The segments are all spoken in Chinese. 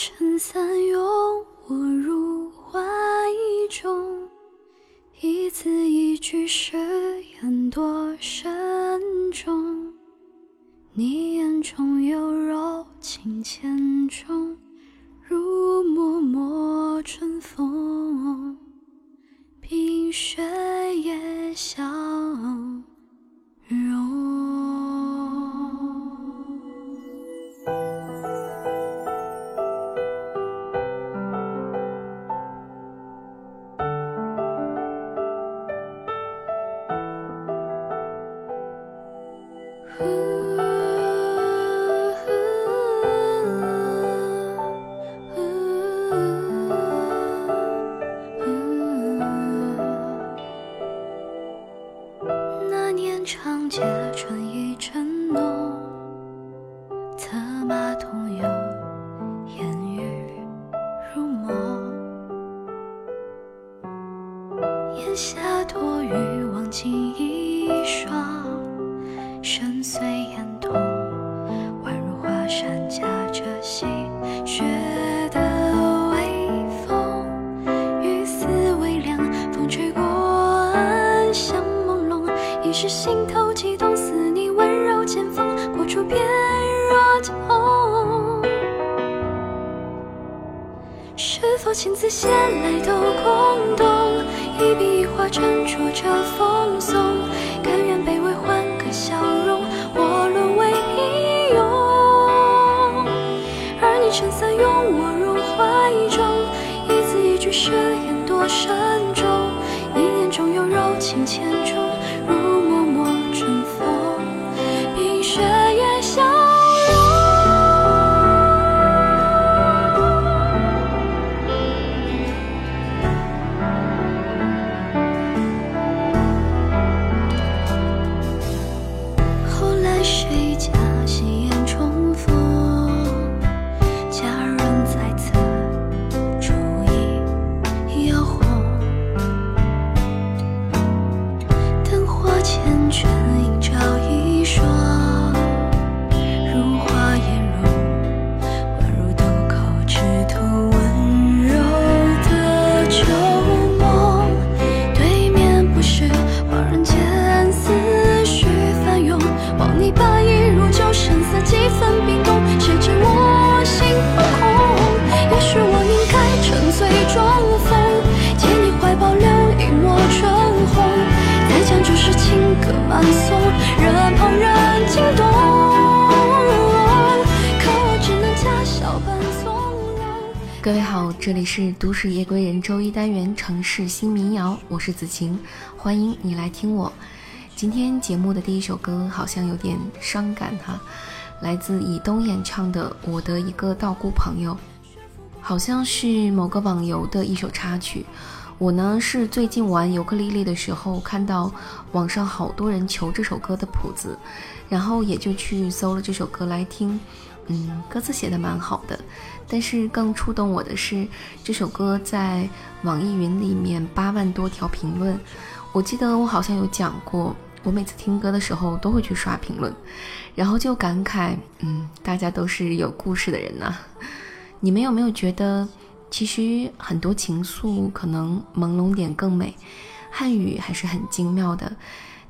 撑伞拥我入怀中，一字一句誓言多慎重。你眼中有柔情千种，如脉脉春风，冰雪也相融。情千各位好，这里是都市夜归人周一单元城市新民谣，我是子晴，欢迎你来听我。今天节目的第一首歌好像有点伤感哈，来自以东演唱的《我的一个道姑朋友》，好像是某个网游的一首插曲。我呢是最近玩尤克里里的时候看到网上好多人求这首歌的谱子，然后也就去搜了这首歌来听。嗯，歌词写的蛮好的，但是更触动我的是这首歌在网易云里面八万多条评论。我记得我好像有讲过，我每次听歌的时候都会去刷评论，然后就感慨，嗯，大家都是有故事的人呐、你们有没有觉得，其实很多情愫可能朦胧点更美？汉语还是很精妙的，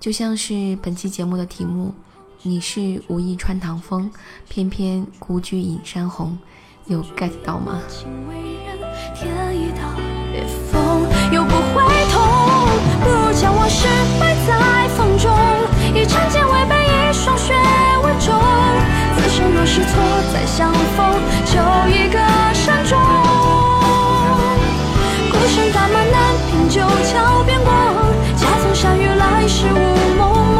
就像是本期节目的题目。你是无意穿堂风，偏偏孤居隐山红，有 get 到吗？情为人，添一道又不会痛，不如将往事埋在风中，为。此生若是错再相逢，就一个善终。孤身打马南屏九桥边光，恰逢山雨来时雾蒙蒙。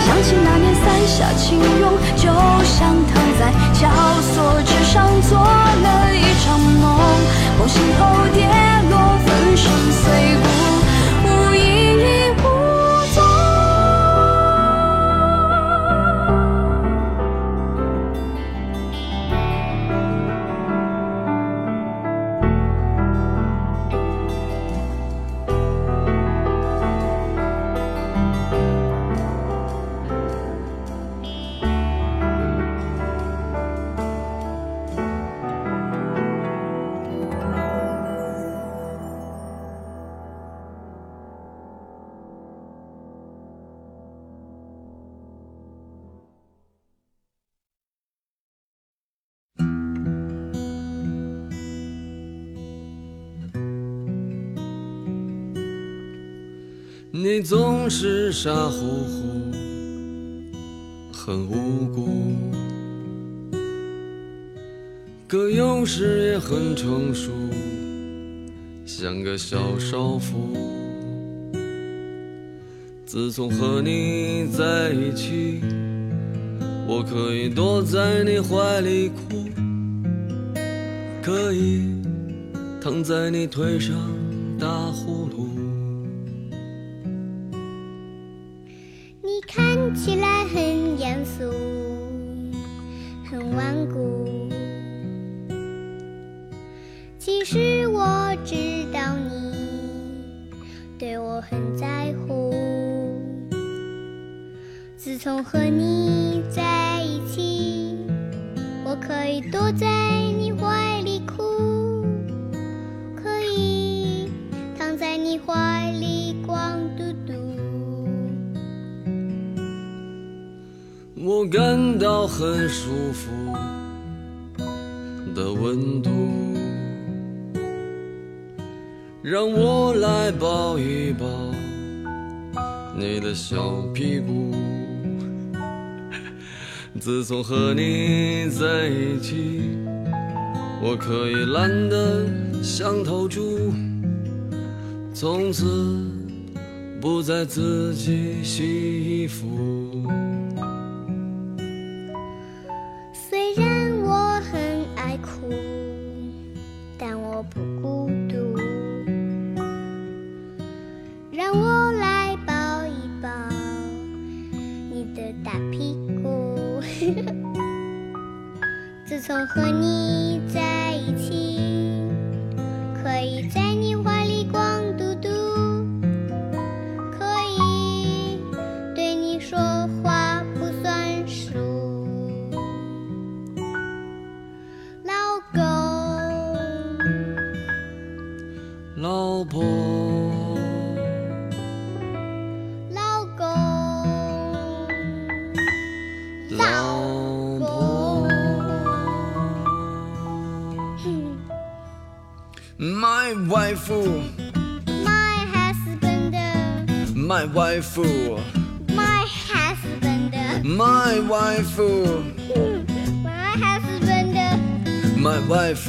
想起那年伞下轻拥，就像躺在绞索之像做了一场梦，梦醒后跌落，粉身碎骨，是傻乎乎，很无辜，可有时也很成熟，像个小少妇。自从和你在一起，我可以躲在你怀里哭，可以躺在你腿上打呼顽固。其实我知道你对我很在乎。自从和你在一起，我可以躲在你怀里哭，可以躺在你怀里光嘟嘟。我感到很舒服的温度，让我来抱一抱你的小屁股。自从和你在一起，我可以懒得像头猪，从此不再自己洗衣服。话不算数。老公，老婆，老公，老婆，My wife, my husband, my wife, my wife, my husband, my wife.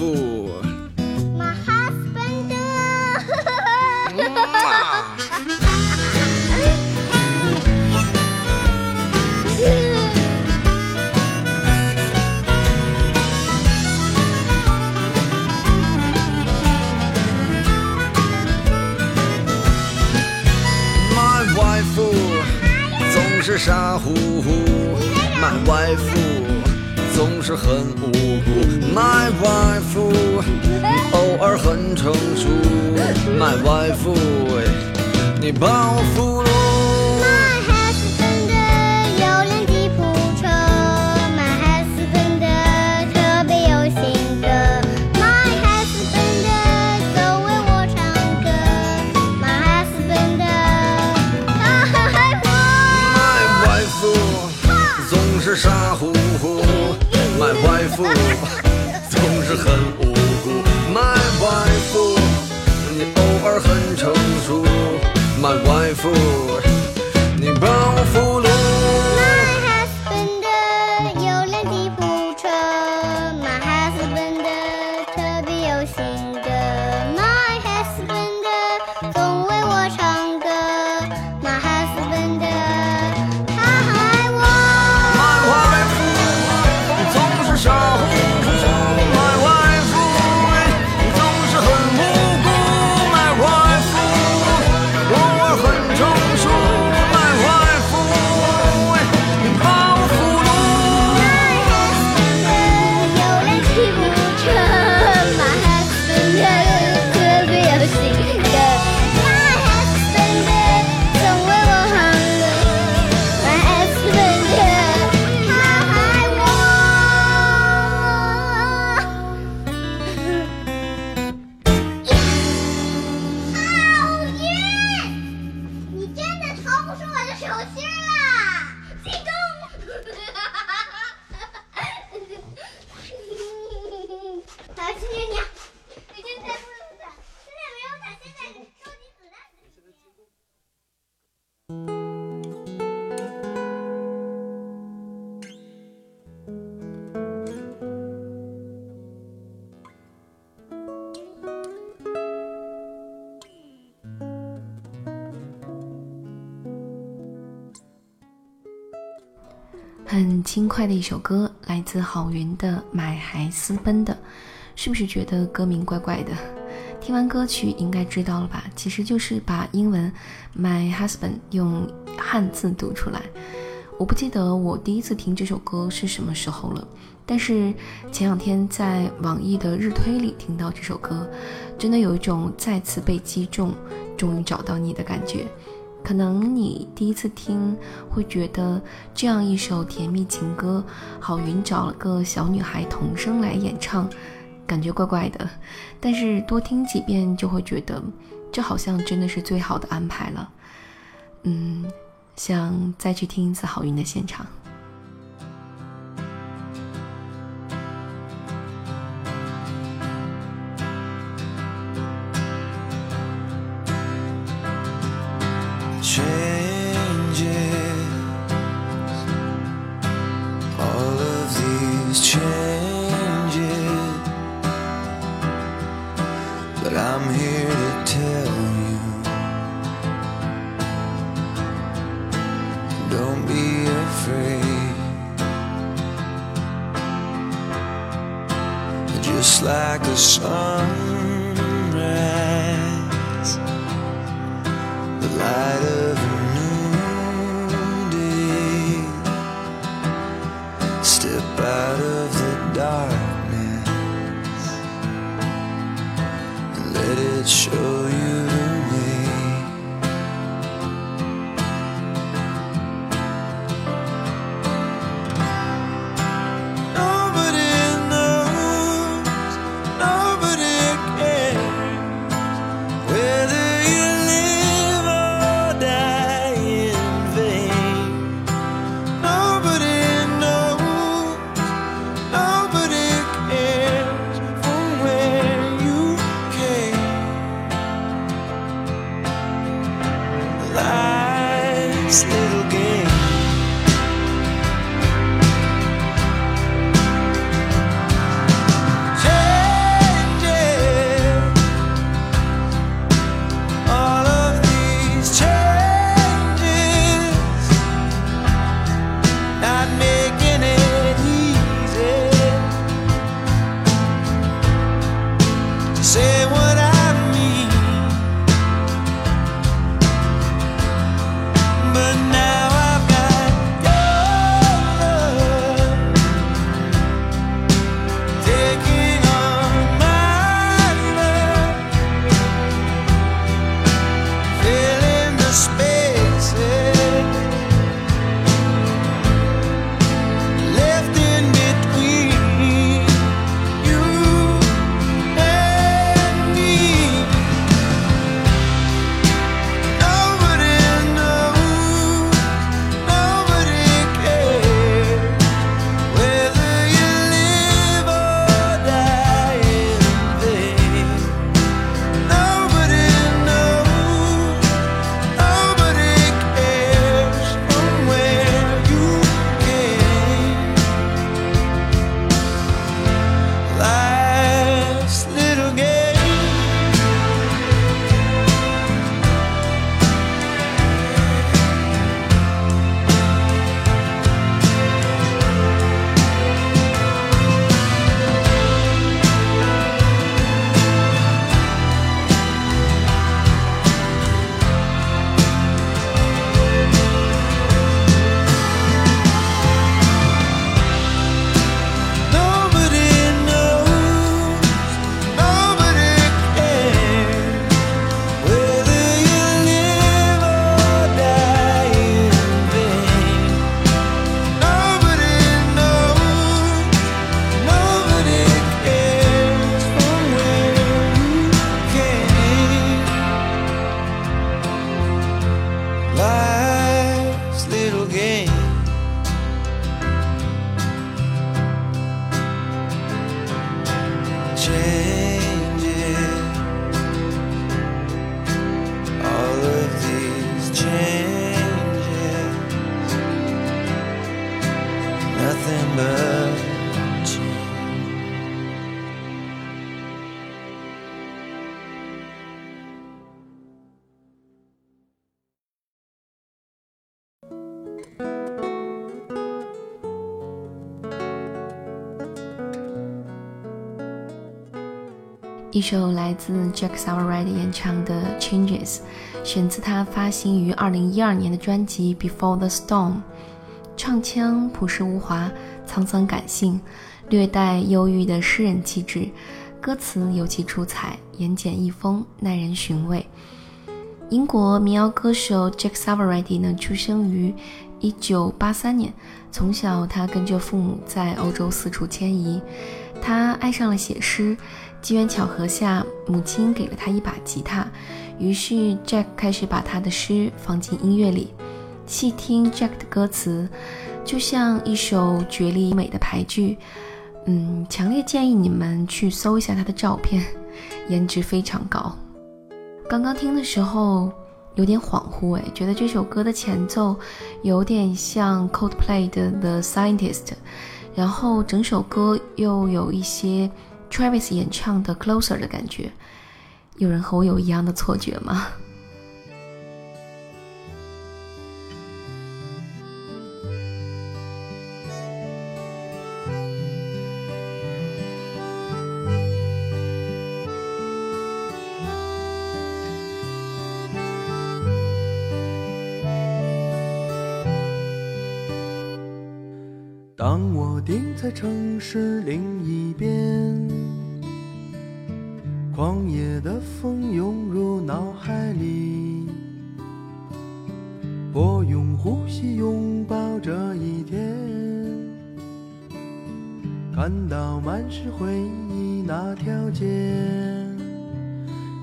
是傻乎乎，my wife，总是很无辜，my wife，偶尔很成熟，my wife，你把我俘。，My wife 总是很无辜，My wife 你偶尔很成熟，My wife 你把我俘虏。My husband 有辆吉普车，My husband 特别有性很轻快的一首歌，来自郝云的《买还私奔的》，是不是觉得歌名怪怪的？听完歌曲应该知道了吧？其实就是把英文 My Husband 用汉字读出来。我不记得我第一次听这首歌是什么时候了，但是前两天在网易的日推里听到这首歌，真的有一种再次被击中，终于找到你的感觉。可能你第一次听会觉得这样一首甜蜜情歌，郝云找了个小女孩童声来演唱，感觉怪怪的。但是多听几遍就会觉得，这好像真的是最好的安排了。嗯，想再去听一次郝云的现场。一首来自 Jack Savoretti 演唱的《Changes》，选自他发行于2012年的专辑《Before the Storm》。唱腔朴实无华，沧桑感性，略带忧郁的诗人气质。歌词尤其出彩，言简意丰，耐人寻味。英国民谣歌手 Jack Savoretti 呢，出生于1983年。从小，他跟着父母在欧洲四处迁移。他爱上了写诗，机缘巧合下，母亲给了他一把吉他，于是 Jack 开始把他的诗放进音乐里。细听 Jack 的歌词，就像一首绝丽美的排剧。嗯，强烈建议你们去搜一下他的照片，颜值非常高。刚刚听的时候有点恍惚，哎，觉得这首歌的前奏有点像 Coldplay 的 The Scientist，然后整首歌又有一些 Travis 演唱的 Closer 的感觉。有人和我有一样的错觉吗？当我定在城市另一边，狂野的风涌入脑海里，我用呼吸拥抱这一天，看到满是回忆那条街，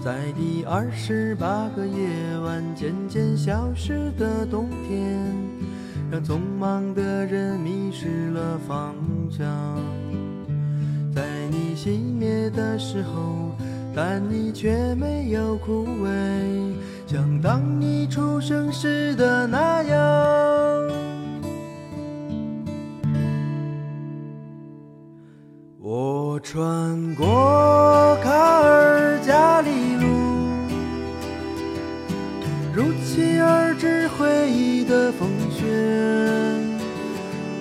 在第二十八个夜晚渐渐消失的冬天。让匆忙的人迷失了方向，在你熄灭的时候，但你却没有枯萎，像当你出生时的那样。我穿过卡尔加里路。如期而至回忆的风雪，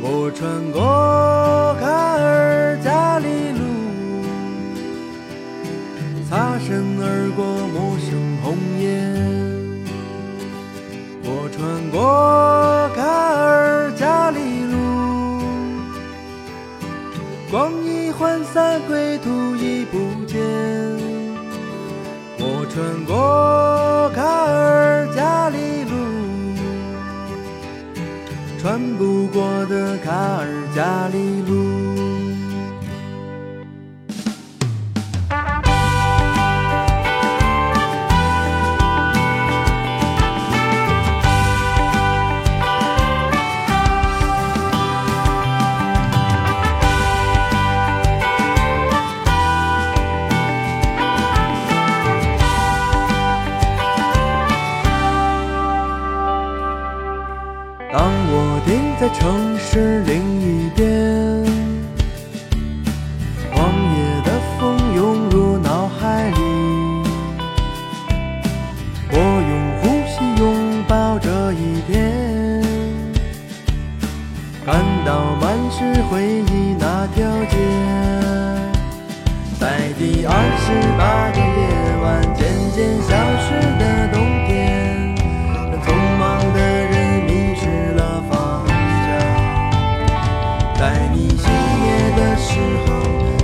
我穿过卡穿过卡尔加里路，光一涣散，归途已不见。我穿过卡尔加里路，穿不过的卡尔加里路。那条街，在第二十八个夜晚渐渐消失的冬天，让匆忙的人迷失了方向。在你熄灭的时候，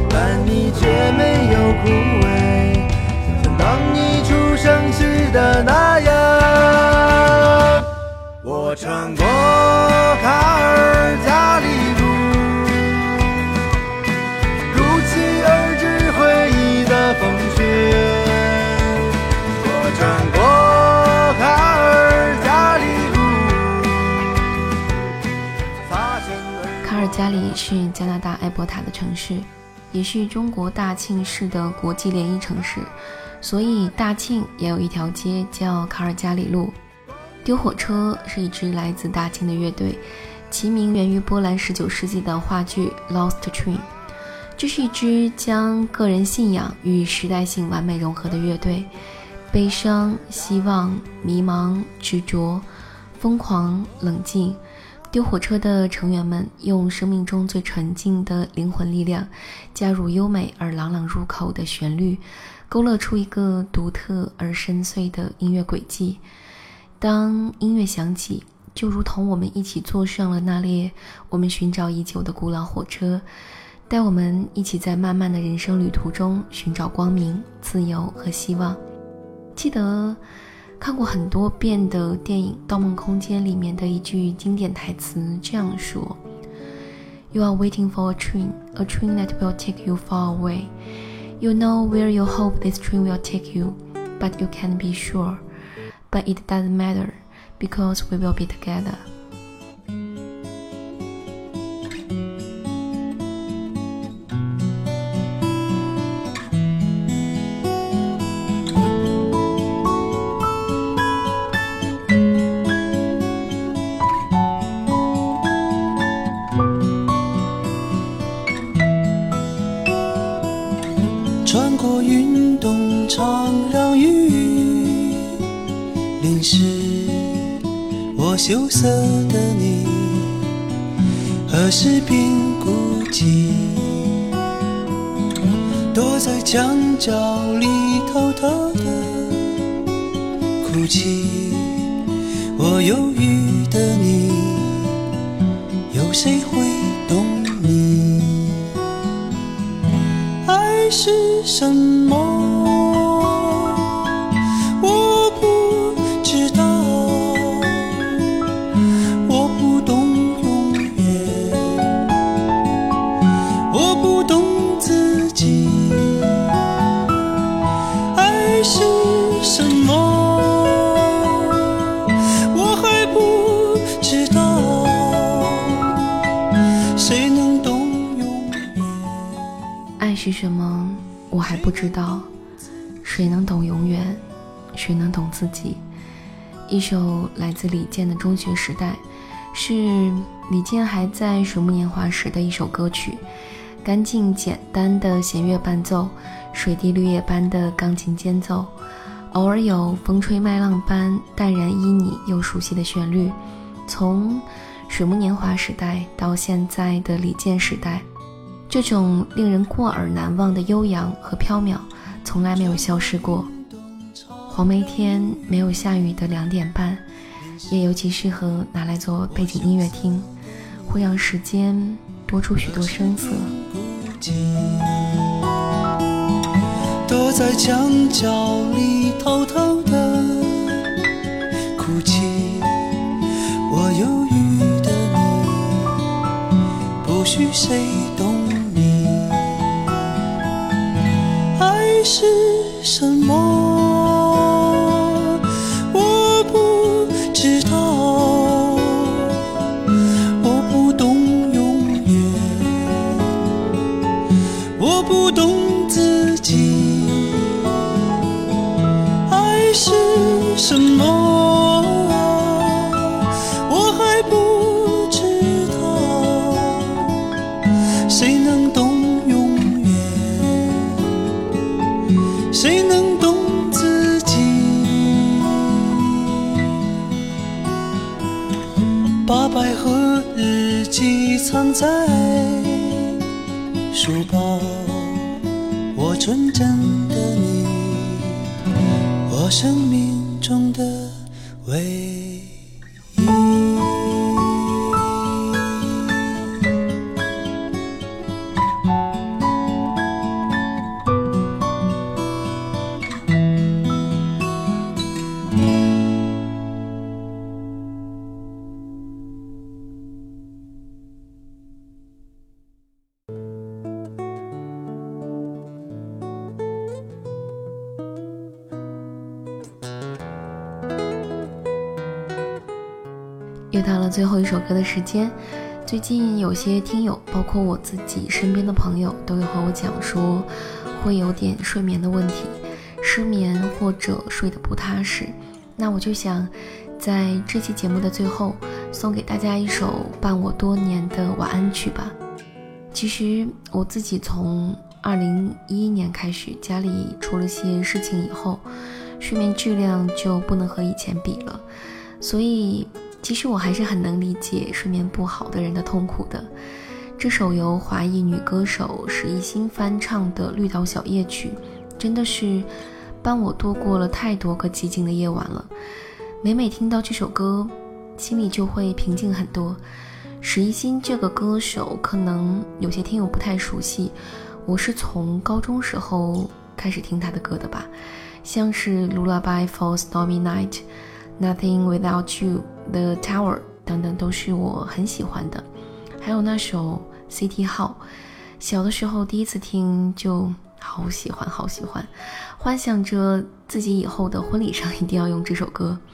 但你却没有枯萎，像当你出生时的那样。我穿过是加拿大埃伯塔的城市，也是中国大庆市的国际联谊城市，所以大庆也有一条街叫卡尔加里路。丢火车是一支来自大庆的乐队，其名源于波兰19世纪的话剧《Lost Train》。这是一支将个人信仰与时代性完美融合的乐队，悲伤、希望、迷茫、执着、疯狂、冷静，丢火车的成员们用生命中最纯净的灵魂力量，加入优美而朗朗入口的旋律，勾勒出一个独特而深邃的音乐轨迹。当音乐响起，就如同我们一起坐上了那列我们寻找已久的古老火车，带我们一起在漫漫的人生旅途中寻找光明、自由和希望。记得。看过很多遍的电影《盗梦空间》里面的一句经典台词这样说：“You are waiting for a train, a train that will take you far away. You know where you hope this train will take you, but you can't be sure. But it doesn't matter because we will be together.” 是什么？我不知道，我不懂永远，我不懂自己。爱是什么？我还不知道，谁能懂永远？爱是什么？我还不知道，谁能懂永远？谁能懂自己？一首来自李健的《中学时代》，是李健还在水木年华时的一首歌曲。干净简单的弦乐伴奏，水滴绿叶般的钢琴间奏，偶尔有风吹麦浪般淡然旖旎又熟悉的旋律。从水木年华时代到现在的李健时代。这种令人过耳难忘的悠扬和飘渺，从来没有消失过。黄梅天没有下雨的两点半，也尤其适合拿来做背景音乐听，会让时间多出许多声色。躲在墙角里偷偷的哭泣，我忧郁的你，不许谁懂爱是什么？我不知道，我不懂永远。我不懂自己，爱是藏在书包，我纯真的你，我生命中的唯一。又到了最后一首歌的时间。最近有些听友，包括我自己身边的朋友，都有和我讲说，会有点睡眠的问题，失眠或者睡得不踏实。那我就想，在这期节目的最后，送给大家一首伴我多年的晚安曲吧。其实我自己从二零一一年开始，家里出了些事情以后，睡眠质量就不能和以前比了，所以。其实我还是很能理解睡眠不好的人的痛苦的。这首由华裔女歌手史艺欣翻唱的《绿岛小夜曲》，真的是帮我度过了太多个寂静的夜晚了。每每听到这首歌，心里就会平静很多。史艺欣这个歌手，可能有些听友不太熟悉，我是从高中时候开始听她的歌的吧，像是《Lullaby for Stormy Night》、《Nothing Without You》、《The Tower》等等，都是我很喜欢的。还有那首。City Hall，，小的时候第一次听就好喜欢，好喜欢，幻想着自己以后的婚礼上一定要用这首歌。《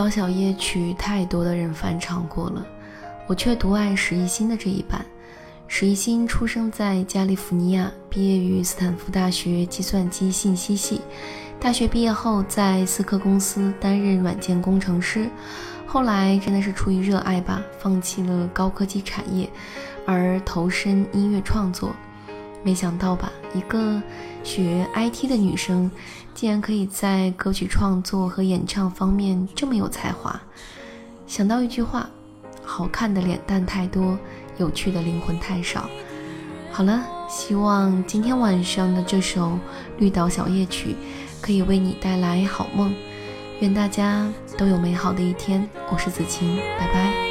绿岛小夜曲》太多的人翻唱过了，我却独爱史艺欣的这一版。史艺欣出生在加利福尼亚，毕业于斯坦福大学计算机信息系。大学毕业后，在思科公司担任软件工程师。后来真的是出于热爱吧，放弃了高科技产业，而投身音乐创作。没想到吧，一个学 IT 的女生。竟然可以在歌曲创作和演唱方面这么有才华，想到一句话：好看的脸蛋太多，有趣的灵魂太少。好了，希望今天晚上的这首《绿岛小夜曲》可以为你带来好梦，愿大家都有美好的一天。我是子晴，拜拜。